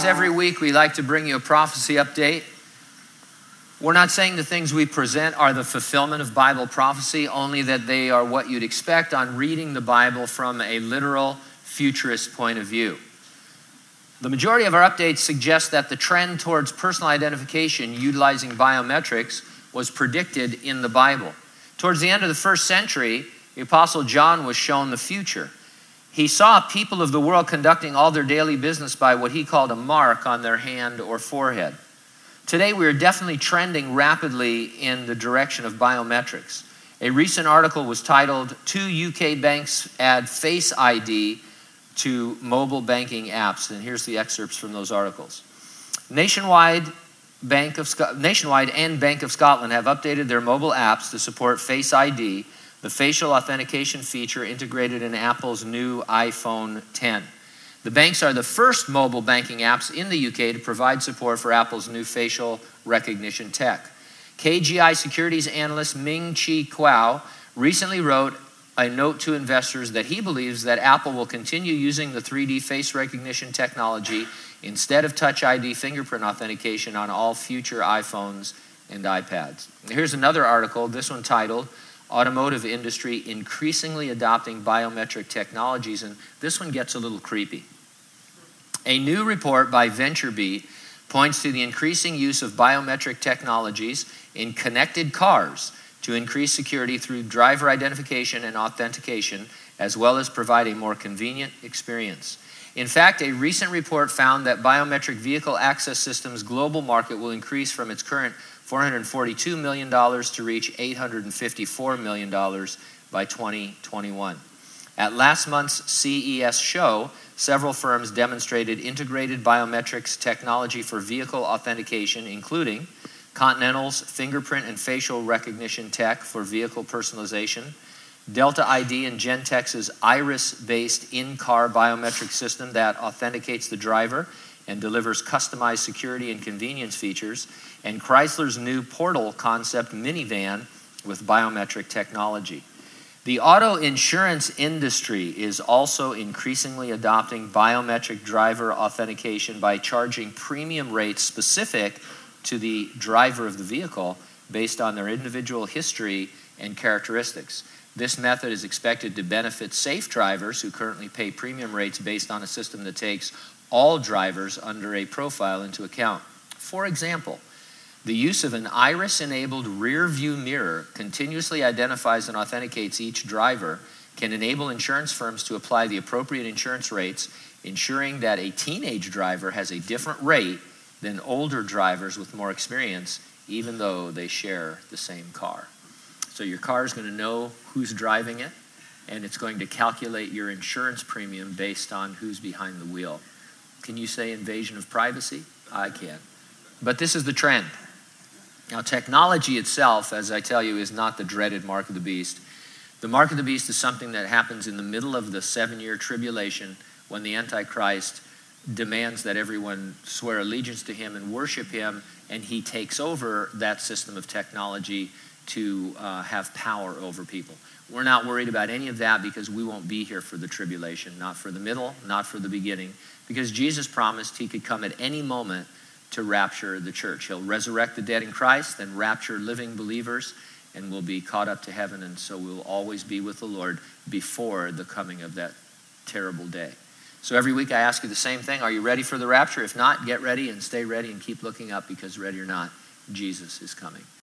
Fridays every week, we like to bring you a prophecy update. We're not saying the things we present are the fulfillment of Bible prophecy, only that they are what you'd expect on reading the Bible from a literal futurist point of view. The majority of our updates suggest that the trend towards personal identification utilizing biometrics was predicted in the Bible. Towards the end of the first century, the Apostle John was shown the future. He saw people of the world conducting all their daily business by what he called a mark on their hand or forehead. Today, we are definitely trending rapidly in the direction of biometrics. A recent article was titled Two UK Banks Add Face ID to Mobile Banking Apps. And here's the excerpts from those articles. Nationwide, Bank of Nationwide and Bank of Scotland have updated their mobile apps to support Face ID, the facial authentication feature integrated in Apple's new iPhone 10. The banks are the first mobile banking apps in the UK to provide support for Apple's new facial recognition tech. KGI securities analyst Ming Chi Kuo recently wrote a note to investors that he believes that Apple will continue using the 3D face recognition technology instead of Touch ID fingerprint authentication on all future iPhones and iPads. Here's another article, this one titled automotive industry increasingly adopting biometric technologies, and this one gets a little creepy. A new report by VentureBeat points to the increasing use of biometric technologies in connected cars to increase security through driver identification and authentication, as well as provide a more convenient experience. In fact, a recent report found that biometric vehicle access systems global market will increase from its current $442 million to reach $854 million by 2021. At last month's CES show, several firms demonstrated integrated biometrics technology for vehicle authentication, including Continental's fingerprint and facial recognition tech for vehicle personalization, Delta ID and Gentex's iris based in car biometric system that authenticates the driver and delivers customized security and convenience features, and Chrysler's new Portal concept minivan with biometric technology. The auto insurance industry is also increasingly adopting biometric driver authentication by charging premium rates specific to the driver of the vehicle based on their individual history and characteristics. This method is expected to benefit safe drivers who currently pay premium rates based on a system that takes all drivers under a profile into account. For example, the use of an iris enabled rear view mirror continuously identifies and authenticates each driver can enable insurance firms to apply the appropriate insurance rates, ensuring that a teenage driver has a different rate than older drivers with more experience, even though they share the same car. So your car is going to know who's driving it, and it's going to calculate your insurance premium based on who's behind the wheel. Can you say invasion of privacy? I can. But this is the trend. Now, technology itself, as I tell you, is not the dreaded mark of the beast. The mark of the beast is something that happens in the middle of the seven year tribulation when the Antichrist demands that everyone swear allegiance to him and worship him, and he takes over that system of technology to uh, have power over people. We're not worried about any of that because we won't be here for the tribulation, not for the middle, not for the beginning, because Jesus promised he could come at any moment to rapture the church. He'll resurrect the dead in Christ, then rapture living believers, and we'll be caught up to heaven, and so we'll always be with the Lord before the coming of that terrible day. So every week I ask you the same thing Are you ready for the rapture? If not, get ready and stay ready and keep looking up because, ready or not, Jesus is coming.